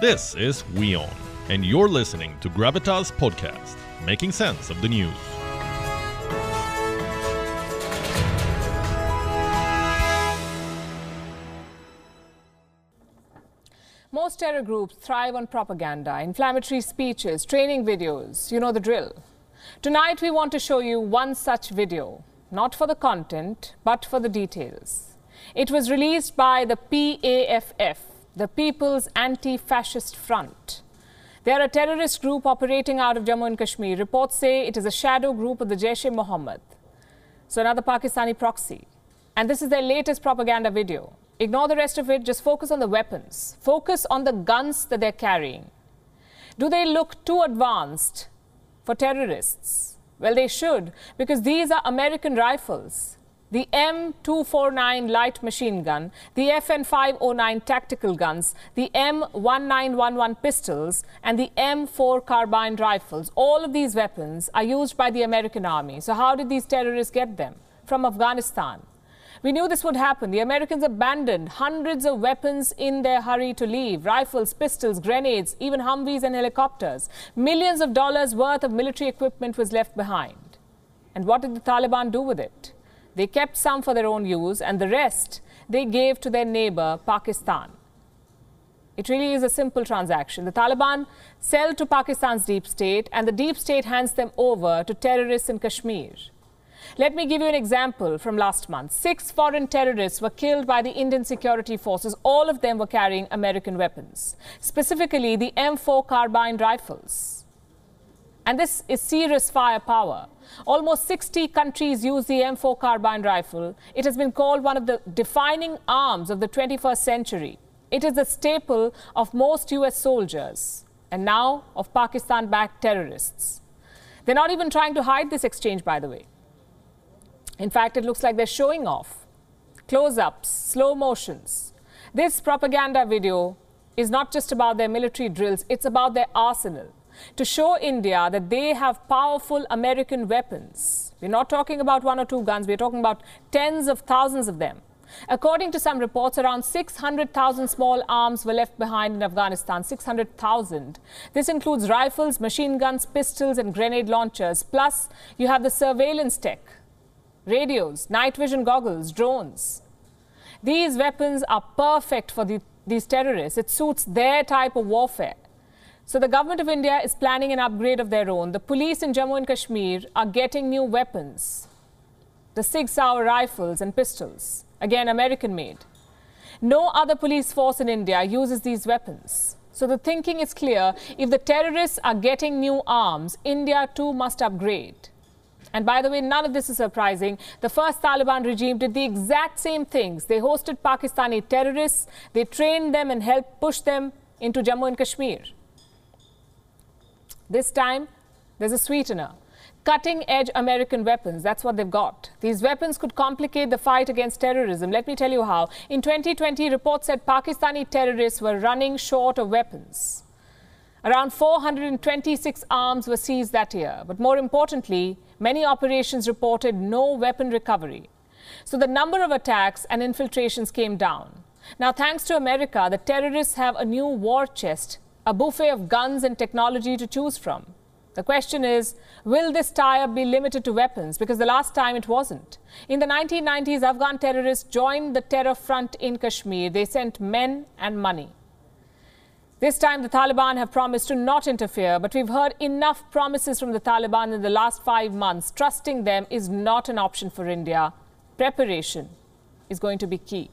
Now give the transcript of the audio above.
This is WION, and you're listening to Gravitas Podcast, making sense of the news. Most terror groups thrive on propaganda, inflammatory speeches, training videos. You know the drill. Tonight, we want to show you one such video, not for the content, but for the details. It was released by the PAFF, the People's Anti Fascist Front. They are a terrorist group operating out of Jammu and Kashmir. Reports say it is a shadow group of the Jaish e Mohammed, so another Pakistani proxy. And this is their latest propaganda video. Ignore the rest of it, just focus on the weapons. Focus on the guns that they're carrying. Do they look too advanced for terrorists? Well, they should, because these are American rifles. The M249 light machine gun, the FN509 tactical guns, the M1911 pistols, and the M4 carbine rifles. All of these weapons are used by the American army. So, how did these terrorists get them? From Afghanistan. We knew this would happen. The Americans abandoned hundreds of weapons in their hurry to leave rifles, pistols, grenades, even Humvees and helicopters. Millions of dollars worth of military equipment was left behind. And what did the Taliban do with it? They kept some for their own use, and the rest they gave to their neighbor, Pakistan. It really is a simple transaction. The Taliban sell to Pakistan's deep state, and the deep state hands them over to terrorists in Kashmir. Let me give you an example from last month. Six foreign terrorists were killed by the Indian security forces. All of them were carrying American weapons, specifically the M4 carbine rifles. And this is serious firepower. Almost 60 countries use the M4 carbine rifle. It has been called one of the defining arms of the 21st century. It is a staple of most US soldiers and now of Pakistan backed terrorists. They're not even trying to hide this exchange, by the way. In fact, it looks like they're showing off. Close ups, slow motions. This propaganda video is not just about their military drills, it's about their arsenal. To show India that they have powerful American weapons. We're not talking about one or two guns, we're talking about tens of thousands of them. According to some reports, around 600,000 small arms were left behind in Afghanistan. 600,000. This includes rifles, machine guns, pistols, and grenade launchers. Plus, you have the surveillance tech radios, night vision goggles, drones. These weapons are perfect for the, these terrorists. It suits their type of warfare. So the government of India is planning an upgrade of their own. The police in Jammu and Kashmir are getting new weapons. The Sig Sauer rifles and pistols, again American made. No other police force in India uses these weapons. So the thinking is clear. If the terrorists are getting new arms, India too must upgrade. And by the way, none of this is surprising. The first Taliban regime did the exact same things. They hosted Pakistani terrorists, they trained them and helped push them into Jammu and Kashmir. This time, there's a sweetener. Cutting edge American weapons, that's what they've got. These weapons could complicate the fight against terrorism. Let me tell you how. In 2020, reports said Pakistani terrorists were running short of weapons. Around 426 arms were seized that year. But more importantly, many operations reported no weapon recovery. So the number of attacks and infiltrations came down. Now, thanks to America, the terrorists have a new war chest, a buffet of guns and technology to choose from. The question is, will this tie-up be limited to weapons? Because the last time it wasn't. In the 1990s, Afghan terrorists joined the terror front in Kashmir. They sent men and money. This time, the Taliban have promised to not interfere, but we've heard enough promises from the Taliban in the last five months. Trusting them is not an option for India. Preparation is going to be key.